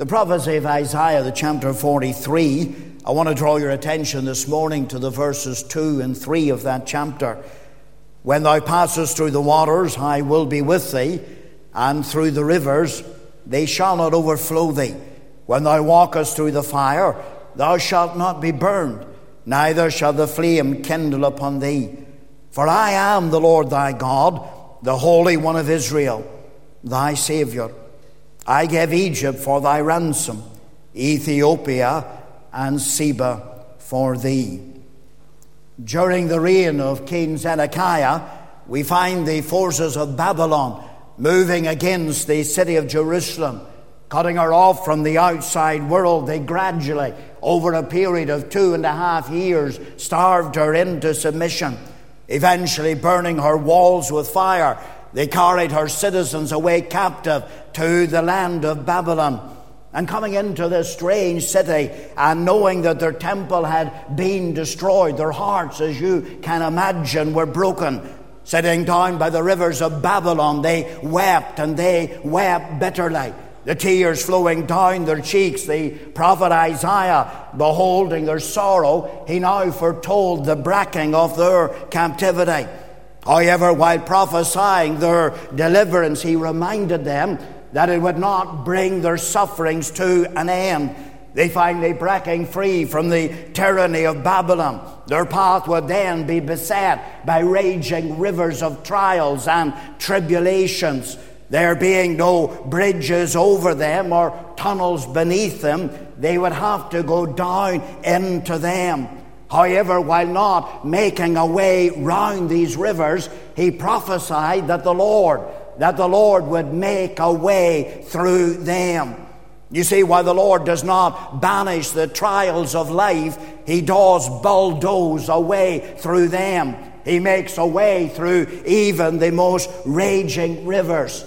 The prophecy of Isaiah, the chapter 43, I want to draw your attention this morning to the verses 2 and 3 of that chapter. When thou passest through the waters, I will be with thee, and through the rivers, they shall not overflow thee. When thou walkest through the fire, thou shalt not be burned, neither shall the flame kindle upon thee. For I am the Lord thy God, the Holy One of Israel, thy Saviour. I gave Egypt for thy ransom, Ethiopia and Seba for thee. During the reign of King Zedekiah, we find the forces of Babylon moving against the city of Jerusalem, cutting her off from the outside world. They gradually, over a period of two and a half years, starved her into submission, eventually burning her walls with fire they carried her citizens away captive to the land of Babylon. And coming into this strange city and knowing that their temple had been destroyed, their hearts, as you can imagine, were broken. Sitting down by the rivers of Babylon, they wept and they wept bitterly. The tears flowing down their cheeks, the prophet Isaiah, beholding their sorrow, he now foretold the breaking of their captivity. However, while prophesying their deliverance, he reminded them that it would not bring their sufferings to an end. They finally breaking free from the tyranny of Babylon. Their path would then be beset by raging rivers of trials and tribulations. There being no bridges over them or tunnels beneath them, they would have to go down into them. However, while not making a way round these rivers, he prophesied that the Lord, that the Lord would make a way through them. You see, while the Lord does not banish the trials of life, He does bulldoze a way through them. He makes a way through even the most raging rivers.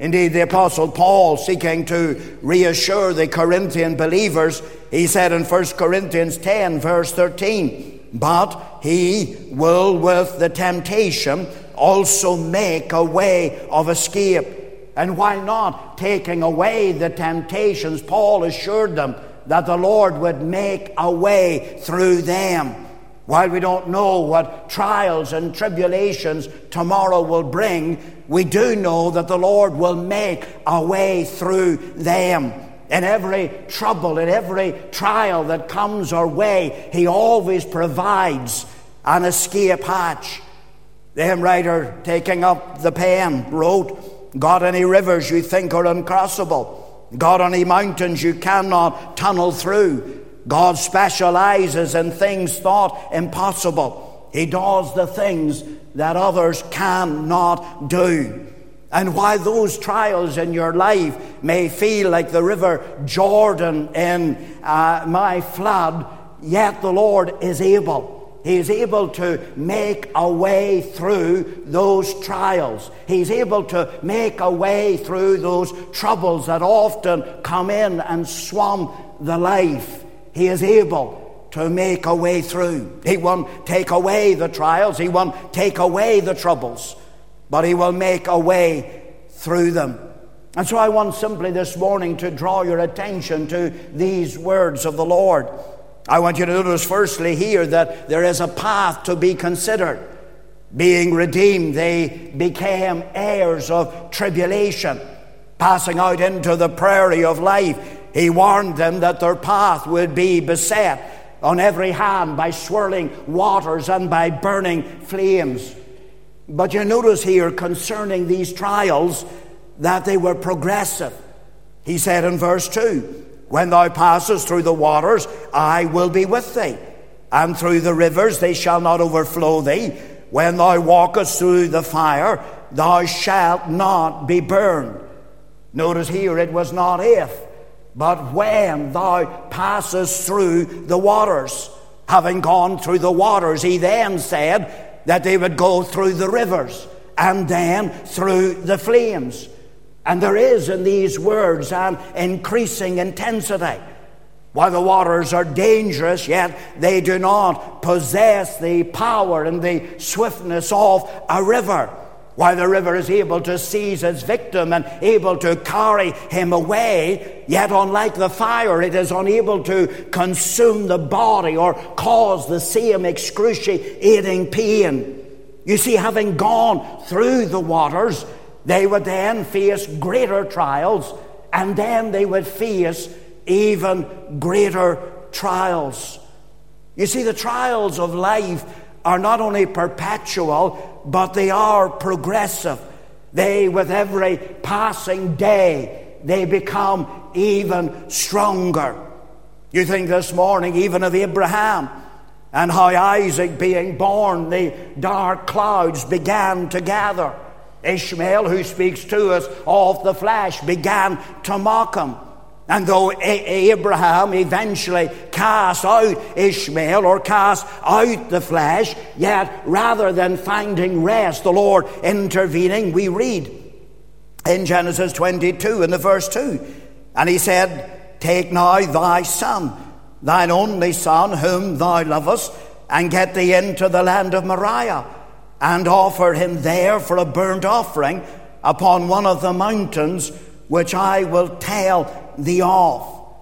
Indeed, the Apostle Paul, seeking to reassure the Corinthian believers, he said in 1 Corinthians 10, verse 13, But he will with the temptation also make a way of escape. And while not taking away the temptations, Paul assured them that the Lord would make a way through them. While we don't know what trials and tribulations tomorrow will bring, we do know that the Lord will make a way through them. In every trouble, in every trial that comes our way, He always provides an escape hatch. The hymn writer, taking up the pen, wrote, God, any rivers you think are uncrossable, God, any mountains you cannot tunnel through, God specializes in things thought impossible. He does the things that others cannot do. And while those trials in your life may feel like the river Jordan in uh, my flood, yet the Lord is able. He is able to make a way through those trials. He's able to make a way through those troubles that often come in and swamp the life. He is able to make a way through. He won't take away the trials, He won't take away the troubles, but He will make a way through them. And so I want simply this morning to draw your attention to these words of the Lord. I want you to notice, firstly, here that there is a path to be considered. Being redeemed, they became heirs of tribulation, passing out into the prairie of life he warned them that their path would be beset on every hand by swirling waters and by burning flames. But you notice here concerning these trials that they were progressive. He said in verse 2 When thou passest through the waters, I will be with thee, and through the rivers, they shall not overflow thee. When thou walkest through the fire, thou shalt not be burned. Notice here it was not if but when thou passest through the waters, having gone through the waters, he then said that they would go through the rivers and then through the flames. And there is in these words an increasing intensity. While the waters are dangerous, yet they do not possess the power and the swiftness of a river. While the river is able to seize its victim and able to carry him away, yet unlike the fire, it is unable to consume the body or cause the same excruciating pain. You see, having gone through the waters, they would then face greater trials, and then they would face even greater trials. You see, the trials of life are not only perpetual, but they are progressive. They, with every passing day, they become even stronger. You think this morning even of Abraham and how Isaac being born, the dark clouds began to gather. Ishmael, who speaks to us of the flesh, began to mock him. And though Abraham eventually cast out Ishmael or cast out the flesh, yet rather than finding rest, the Lord intervening, we read in Genesis 22 in the verse 2. And he said, Take now thy son, thine only son, whom thou lovest, and get thee into the land of Moriah, and offer him there for a burnt offering upon one of the mountains which I will tell the off,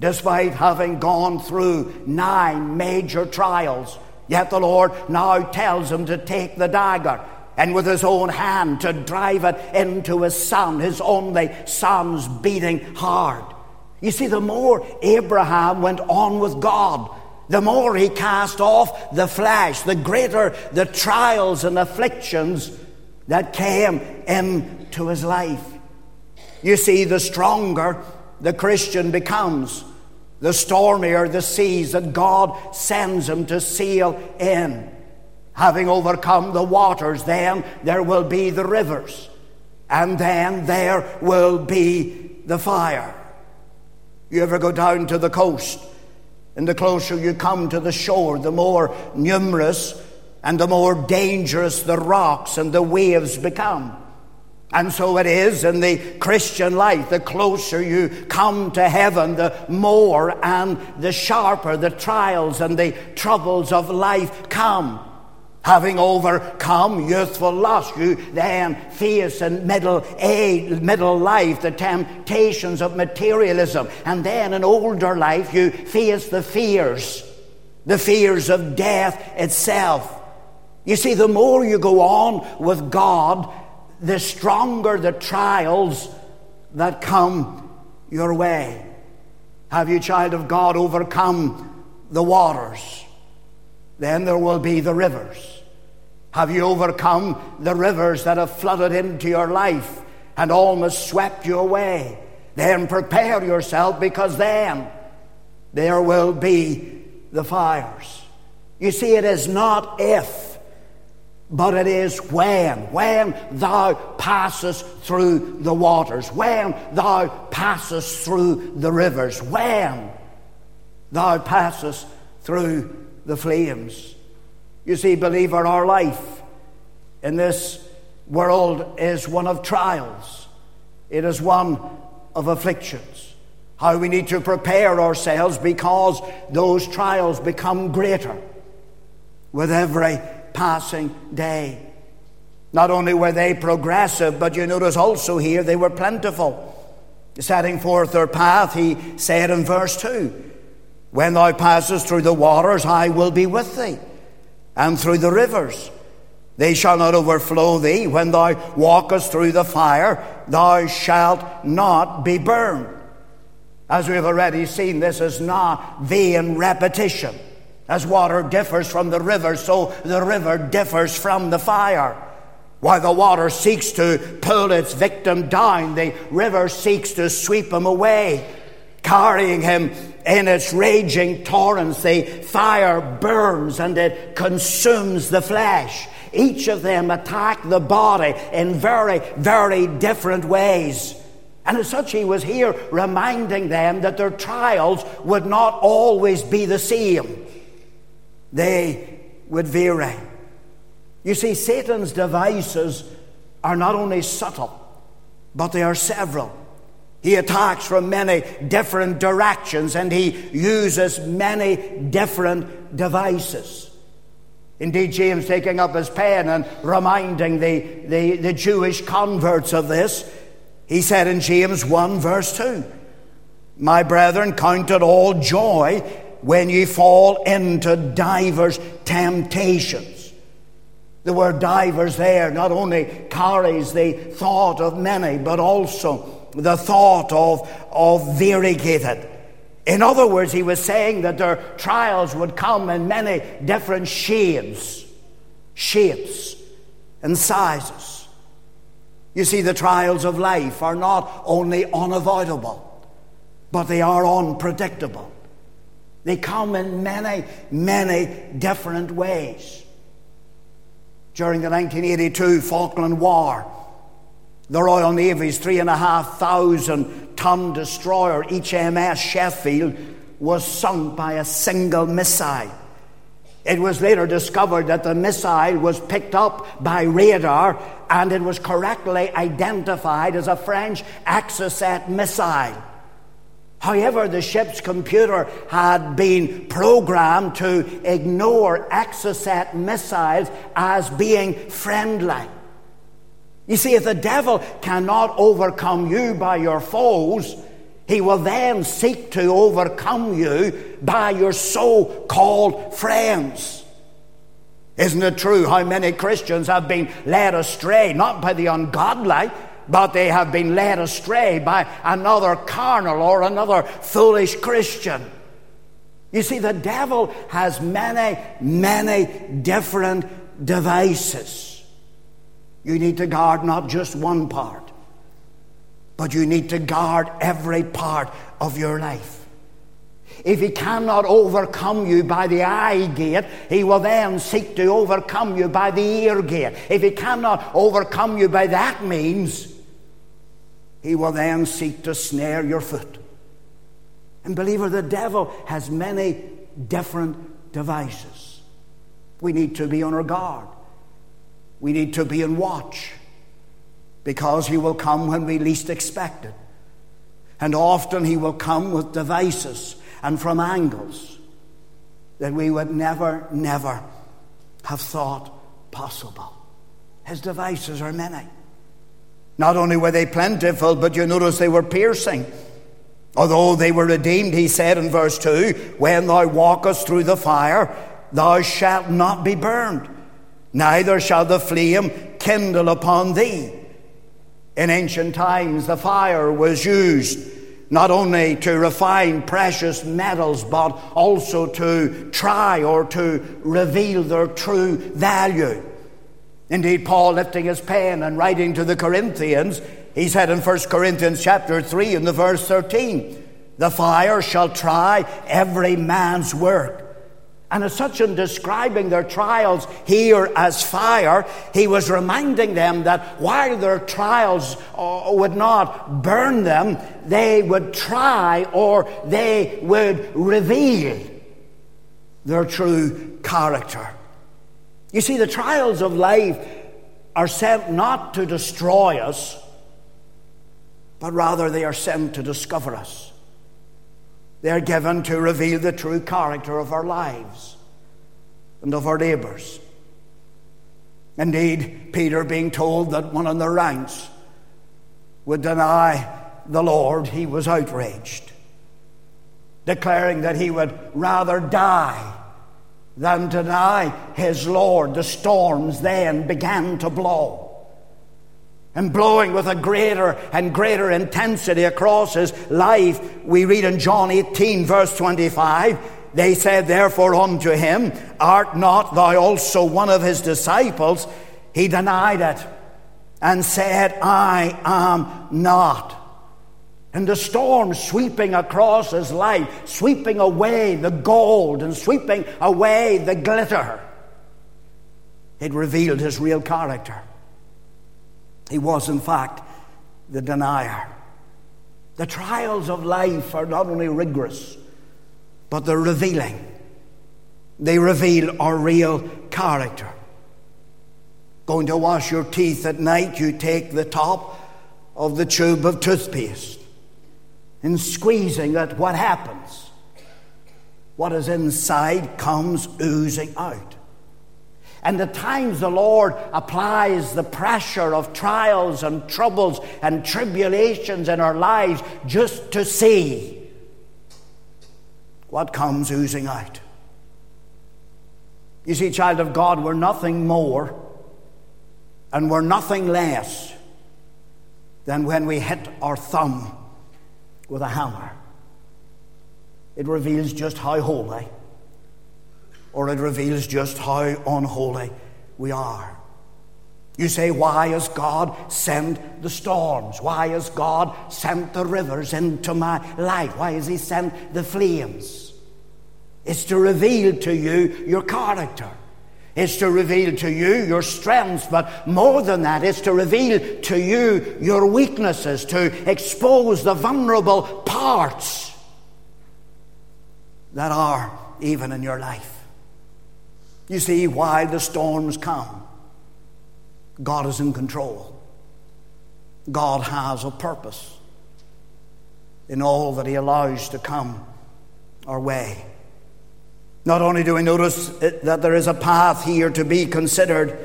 despite having gone through nine major trials. Yet the Lord now tells him to take the dagger and with his own hand to drive it into his son, his only son's beating heart. You see, the more Abraham went on with God, the more he cast off the flesh, the greater the trials and afflictions that came into his life. You see, the stronger the Christian becomes, the stormier the seas that God sends him to sail in. Having overcome the waters, then there will be the rivers, and then there will be the fire. You ever go down to the coast, and the closer you come to the shore, the more numerous and the more dangerous the rocks and the waves become. And so it is in the Christian life. The closer you come to heaven, the more and the sharper the trials and the troubles of life come. Having overcome youthful lust, you then face in middle age, middle life the temptations of materialism. And then in older life, you face the fears, the fears of death itself. You see, the more you go on with God, the stronger the trials that come your way. Have you, child of God, overcome the waters? Then there will be the rivers. Have you overcome the rivers that have flooded into your life and almost swept you away? Then prepare yourself because then there will be the fires. You see, it is not if but it is when, when thou passest through the waters, when thou passest through the rivers, when thou passest through the flames. You see, believer, our life in this world is one of trials, it is one of afflictions. How we need to prepare ourselves because those trials become greater with every passing day. Not only were they progressive, but you notice also here they were plentiful. Setting forth their path, he said in verse 2 When thou passest through the waters, I will be with thee, and through the rivers. They shall not overflow thee. When thou walkest through the fire, thou shalt not be burned. As we have already seen, this is not vain repetition. As water differs from the river, so the river differs from the fire. While the water seeks to pull its victim down, the river seeks to sweep him away, carrying him in its raging torrents. The fire burns and it consumes the flesh. Each of them attack the body in very, very different ways. And as such, he was here reminding them that their trials would not always be the same they would vary. You see, Satan's devices are not only subtle, but they are several. He attacks from many different directions and he uses many different devices. Indeed, James taking up his pen and reminding the, the, the Jewish converts of this, he said in James 1, verse 2, My brethren, count it all joy when ye fall into divers temptations. The word divers there not only carries the thought of many, but also the thought of, of variegated. In other words, he was saying that their trials would come in many different shades, shapes, and sizes. You see, the trials of life are not only unavoidable, but they are unpredictable. They come in many, many different ways. During the 1982 Falkland War, the Royal Navy's three and a half thousand ton destroyer HMS Sheffield was sunk by a single missile. It was later discovered that the missile was picked up by radar and it was correctly identified as a French Exocet missile. However, the ship's computer had been programmed to ignore Exocet missiles as being friendly. You see, if the devil cannot overcome you by your foes, he will then seek to overcome you by your so called friends. Isn't it true how many Christians have been led astray, not by the ungodly, but they have been led astray by another carnal or another foolish Christian? You see, the devil has many, many different devices. You need to guard not just one part, but you need to guard every part of your life. If he cannot overcome you by the eye gate, he will then seek to overcome you by the ear gate. If he cannot overcome you by that means, he will then seek to snare your foot. And believer, the devil has many different devices. We need to be on our guard. We need to be in watch because he will come when we least expect it. And often he will come with devices and from angles that we would never, never have thought possible. His devices are many. Not only were they plentiful, but you notice they were piercing. Although they were redeemed, he said in verse 2 When thou walkest through the fire, thou shalt not be burned neither shall the flame kindle upon thee. In ancient times, the fire was used not only to refine precious metals, but also to try or to reveal their true value. Indeed, Paul lifting his pen and writing to the Corinthians, he said in 1 Corinthians chapter 3 in the verse 13, the fire shall try every man's work. And as such, in describing their trials here as fire, he was reminding them that while their trials uh, would not burn them, they would try or they would reveal their true character. You see, the trials of life are sent not to destroy us, but rather they are sent to discover us. They're given to reveal the true character of our lives and of our neighbours. Indeed, Peter, being told that one of the ranks would deny the Lord, he was outraged, declaring that he would rather die than to deny his Lord. The storms then began to blow and blowing with a greater and greater intensity across his life. We read in John 18, verse 25, they said therefore unto him, Art not thou also one of his disciples? He denied it and said, I am not. And the storm sweeping across his life, sweeping away the gold and sweeping away the glitter, it revealed his real character. He was, in fact, the denier. The trials of life are not only rigorous, but they're revealing. They reveal our real character. Going to wash your teeth at night, you take the top of the tube of toothpaste and squeezing it, what happens? What is inside comes oozing out. And the times the Lord applies the pressure of trials and troubles and tribulations in our lives just to see what comes oozing out. You see, child of God, we're nothing more and we're nothing less than when we hit our thumb with a hammer. It reveals just how holy or it reveals just how unholy we are. You say, Why has God sent the storms? Why has God sent the rivers into my life? Why has He sent the flames? It's to reveal to you your character. It's to reveal to you your strengths, but more than that is to reveal to you your weaknesses, to expose the vulnerable parts that are even in your life. You see, why the storms come. God is in control. God has a purpose in all that He allows to come our way. Not only do we notice eh, that there is a path here to be considered,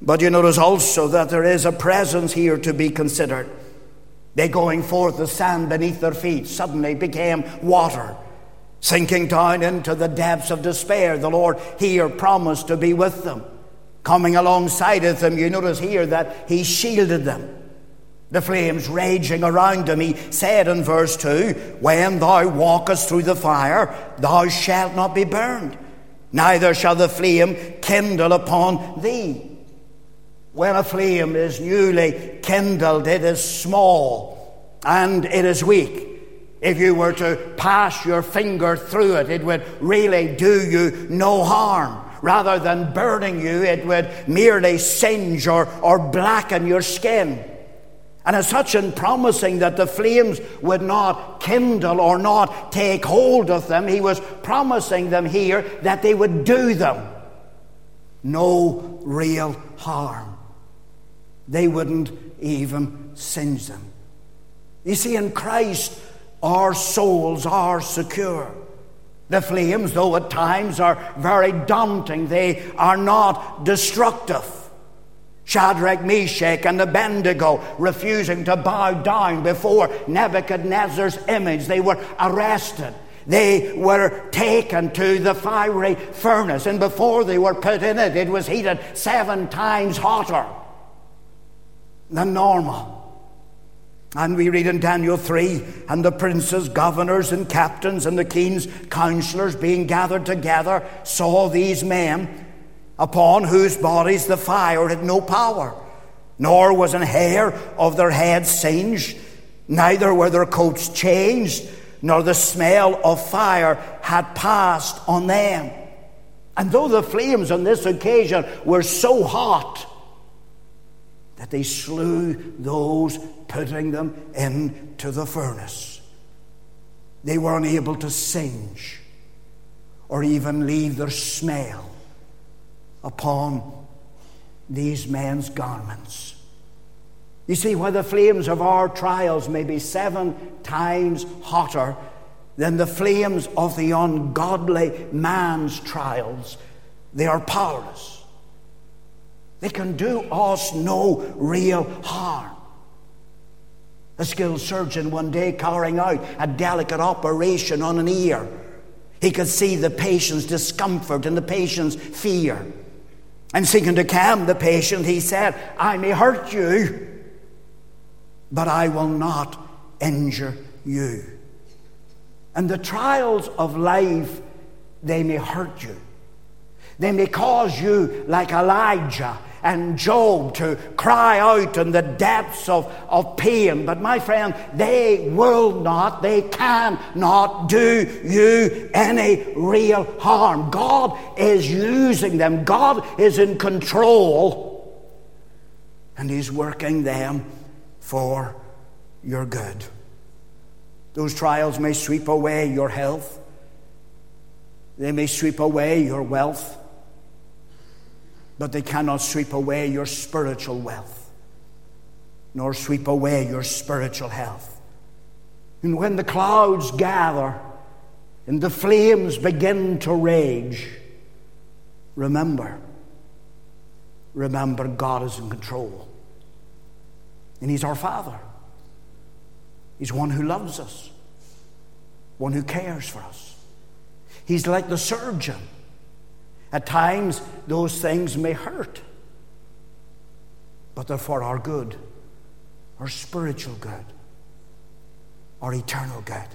but you notice also that there is a presence here to be considered. They going forth, the sand beneath their feet suddenly became water. Sinking down into the depths of despair, the Lord here promised to be with them. Coming alongside of them, you notice here that He shielded them. The flames raging around him, he said in verse 2 When thou walkest through the fire, thou shalt not be burned, neither shall the flame kindle upon thee. When a flame is newly kindled, it is small and it is weak. If you were to pass your finger through it, it would really do you no harm. Rather than burning you, it would merely singe or, or blacken your skin. And as such, in promising that the flames would not kindle or not take hold of them, he was promising them here that they would do them no real harm. They wouldn't even singe them. You see, in Christ, our souls are secure. The flames, though at times are very daunting, they are not destructive. Shadrach, Meshach, and Abednego refusing to bow down before Nebuchadnezzar's image, they were arrested. They were taken to the fiery furnace, and before they were put in it, it was heated seven times hotter than normal. And we read in Daniel 3 and the princes, governors, and captains, and the king's counselors being gathered together saw these men upon whose bodies the fire had no power, nor was an hair of their heads singed, neither were their coats changed, nor the smell of fire had passed on them. And though the flames on this occasion were so hot, that they slew those putting them into the furnace. They were unable to singe or even leave their smell upon these men's garments. You see, while the flames of our trials may be seven times hotter than the flames of the ungodly man's trials, they are powerless. They can do us no real harm. A skilled surgeon one day carrying out a delicate operation on an ear. He could see the patient's discomfort and the patient's fear. And seeking to calm the patient, he said, I may hurt you, but I will not injure you. And the trials of life, they may hurt you. They may cause you, like Elijah, and Job to cry out in the depths of, of pain. But my friend, they will not, they cannot do you any real harm. God is using them, God is in control, and He's working them for your good. Those trials may sweep away your health. They may sweep away your wealth but they cannot sweep away your spiritual wealth, nor sweep away your spiritual health. And when the clouds gather and the flames begin to rage, remember remember God is in control. And He's our Father. He's one who loves us, one who cares for us. He's like the surgeon. At times, those things may hurt, but they're for our good, our spiritual good, our eternal good.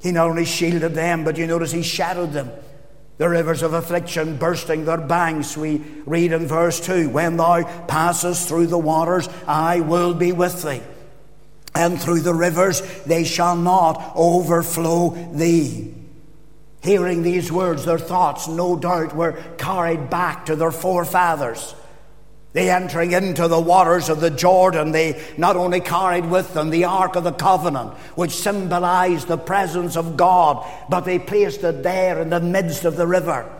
He not only shielded them, but you notice he shadowed them. The rivers of affliction bursting their banks, we read in verse 2 When thou passest through the waters, I will be with thee. And through the rivers, they shall not overflow thee. Hearing these words, their thoughts, no doubt, were carried back to their forefathers. They entering into the waters of the Jordan, they not only carried with them the Ark of the Covenant, which symbolized the presence of God, but they placed it there in the midst of the river.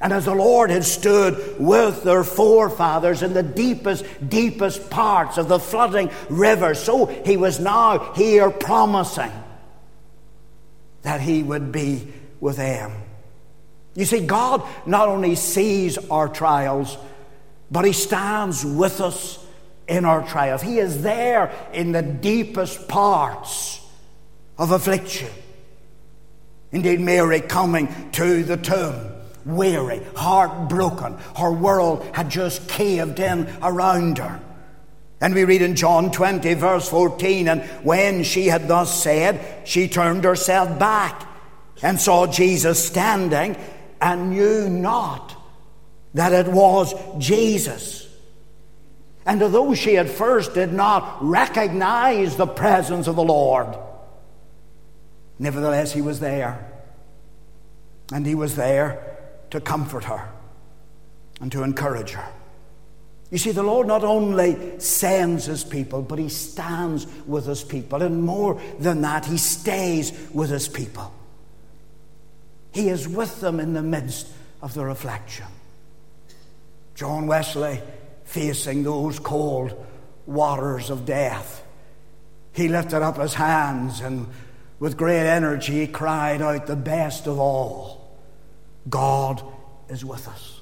And as the Lord had stood with their forefathers in the deepest, deepest parts of the flooding river, so he was now here promising that he would be with them. You see, God not only sees our trials, but He stands with us in our trials. He is there in the deepest parts of affliction. Indeed, Mary coming to the tomb, weary, heartbroken, her world had just caved in around her. And we read in John 20, verse 14, and when she had thus said, she turned herself back and saw Jesus standing and knew not that it was Jesus. And although she at first did not recognize the presence of the Lord, nevertheless he was there. And he was there to comfort her and to encourage her. You see, the Lord not only sends his people, but he stands with his people. And more than that, he stays with his people. He is with them in the midst of the reflection. John Wesley, facing those cold waters of death, he lifted up his hands and with great energy he cried out, The best of all, God is with us.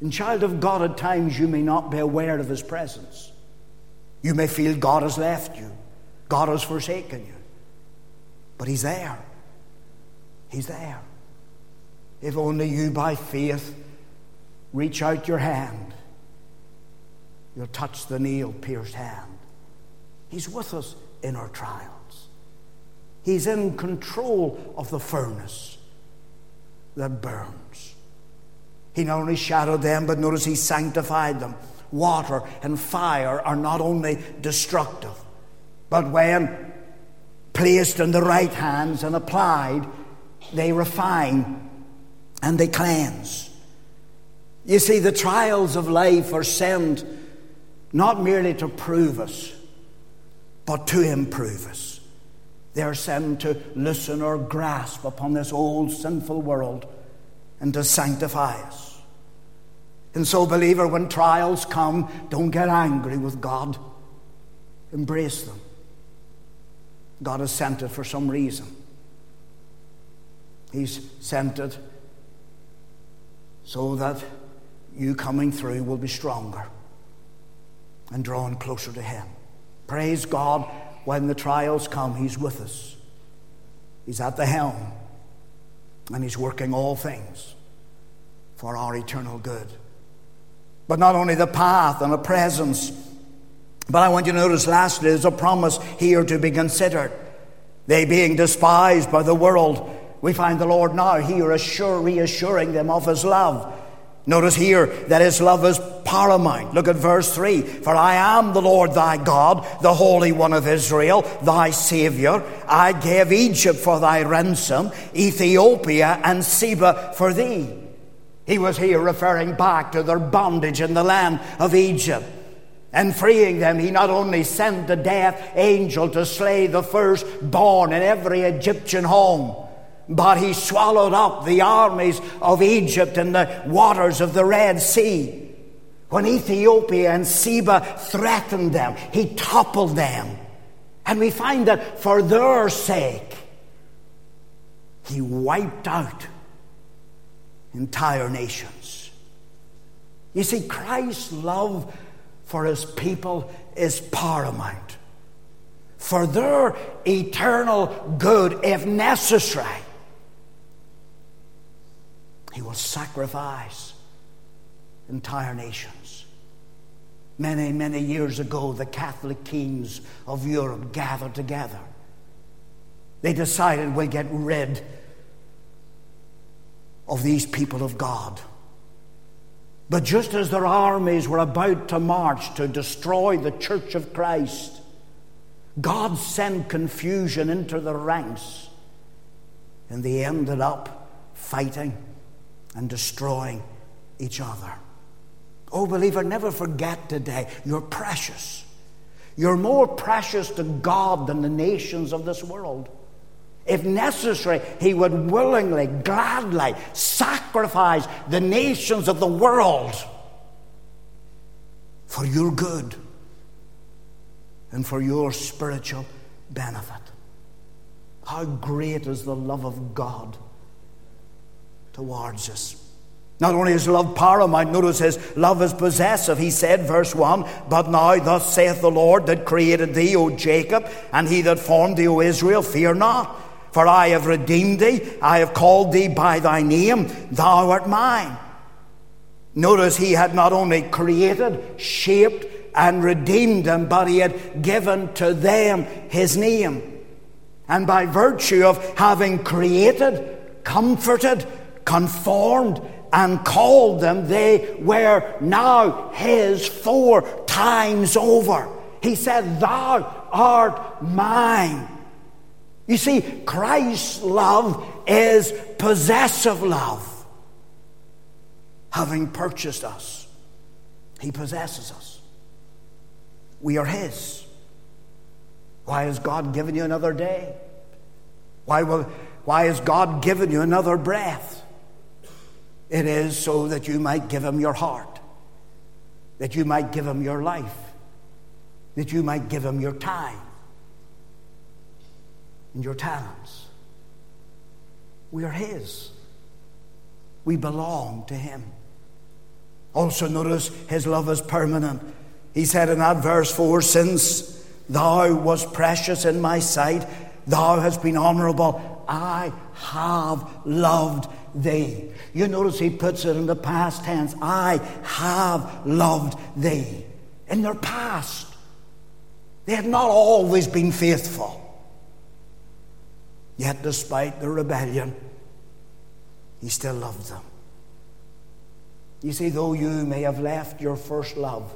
And, child of God, at times you may not be aware of his presence. You may feel God has left you, God has forsaken you, but he's there. He's there. If only you, by faith, reach out your hand, you'll touch the nail pierced hand. He's with us in our trials. He's in control of the furnace that burns. He not only shadowed them, but notice He sanctified them. Water and fire are not only destructive, but when placed in the right hands and applied, they refine and they cleanse. You see, the trials of life are sent not merely to prove us, but to improve us. They are sent to loosen or grasp upon this old sinful world and to sanctify us. And so, believer, when trials come, don't get angry with God. Embrace them. God has sent it for some reason. He's sent it so that you coming through will be stronger and drawn closer to Him. Praise God, when the trials come, He's with us. He's at the helm, and He's working all things for our eternal good. But not only the path and the presence, but I want you to notice lastly, there's a promise here to be considered. They being despised by the world we find the Lord now here assure, reassuring them of his love. Notice here that his love is paramount. Look at verse 3. For I am the Lord thy God, the Holy One of Israel, thy Saviour. I gave Egypt for thy ransom, Ethiopia and Seba for thee. He was here referring back to their bondage in the land of Egypt. And freeing them, he not only sent the death angel to slay the firstborn in every Egyptian home, but he swallowed up the armies of Egypt in the waters of the Red Sea. When Ethiopia and Seba threatened them, he toppled them. And we find that for their sake, he wiped out entire nations. You see, Christ's love for his people is paramount. For their eternal good, if necessary, he will sacrifice entire nations. Many, many years ago, the Catholic kings of Europe gathered together. They decided we'll get rid of these people of God. But just as their armies were about to march to destroy the church of Christ, God sent confusion into the ranks, and they ended up fighting and destroying each other. Oh, believer, never forget today, you're precious. You're more precious to God than the nations of this world. If necessary, he would willingly, gladly sacrifice the nations of the world for your good and for your spiritual benefit. How great is the love of God towards us. Not only is love paramount, notice his love is possessive. He said, verse 1 But now, thus saith the Lord that created thee, O Jacob, and he that formed thee, O Israel, fear not. For I have redeemed thee, I have called thee by thy name, thou art mine. Notice he had not only created, shaped, and redeemed them, but he had given to them his name. And by virtue of having created, comforted, conformed, and called them, they were now his four times over. He said, Thou art mine. You see, Christ's love is possessive love. Having purchased us, He possesses us. We are His. Why has God given you another day? Why, will, why has God given you another breath? It is so that you might give Him your heart, that you might give Him your life, that you might give Him your time and your talents. We are His. We belong to Him. Also, notice His love is permanent. He said in that verse 4 Since thou wast precious in my sight, thou hast been honorable, I have loved thee. You notice he puts it in the past tense I have loved thee. In their past, they had not always been faithful. Yet, despite the rebellion, he still loved them. You see, though you may have left your first love,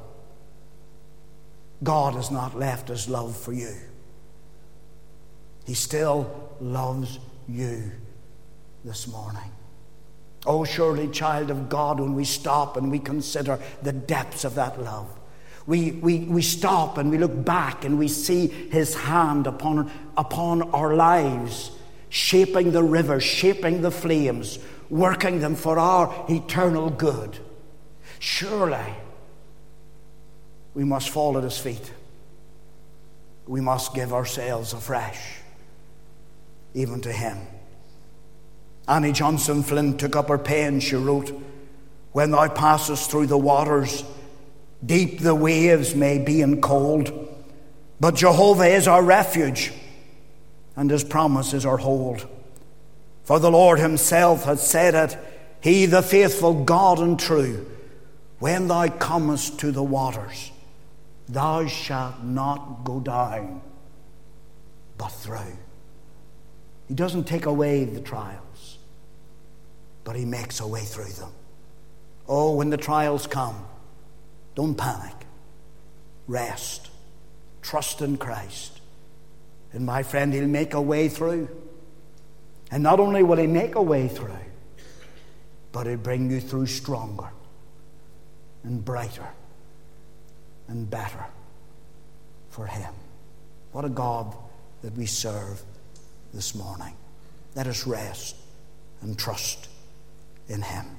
God has not left his love for you. He still loves you this morning. Oh, surely, child of God, when we stop and we consider the depths of that love, we, we, we stop and we look back and we see his hand upon, upon our lives, shaping the rivers, shaping the flames, working them for our eternal good. Surely we must fall at his feet. We must give ourselves afresh, even to him. Annie Johnson Flint took up her pen. She wrote, When thou passest through the waters, Deep the waves may be and cold, but Jehovah is our refuge, and his promise is our hold. For the Lord himself has said it, He, the faithful God and true, when thou comest to the waters, thou shalt not go down, but through. He doesn't take away the trials, but He makes a way through them. Oh, when the trials come, don't panic. Rest. Trust in Christ. And my friend, He'll make a way through. And not only will He make a way through, but He'll bring you through stronger and brighter and better for Him. What a God that we serve this morning. Let us rest and trust in Him.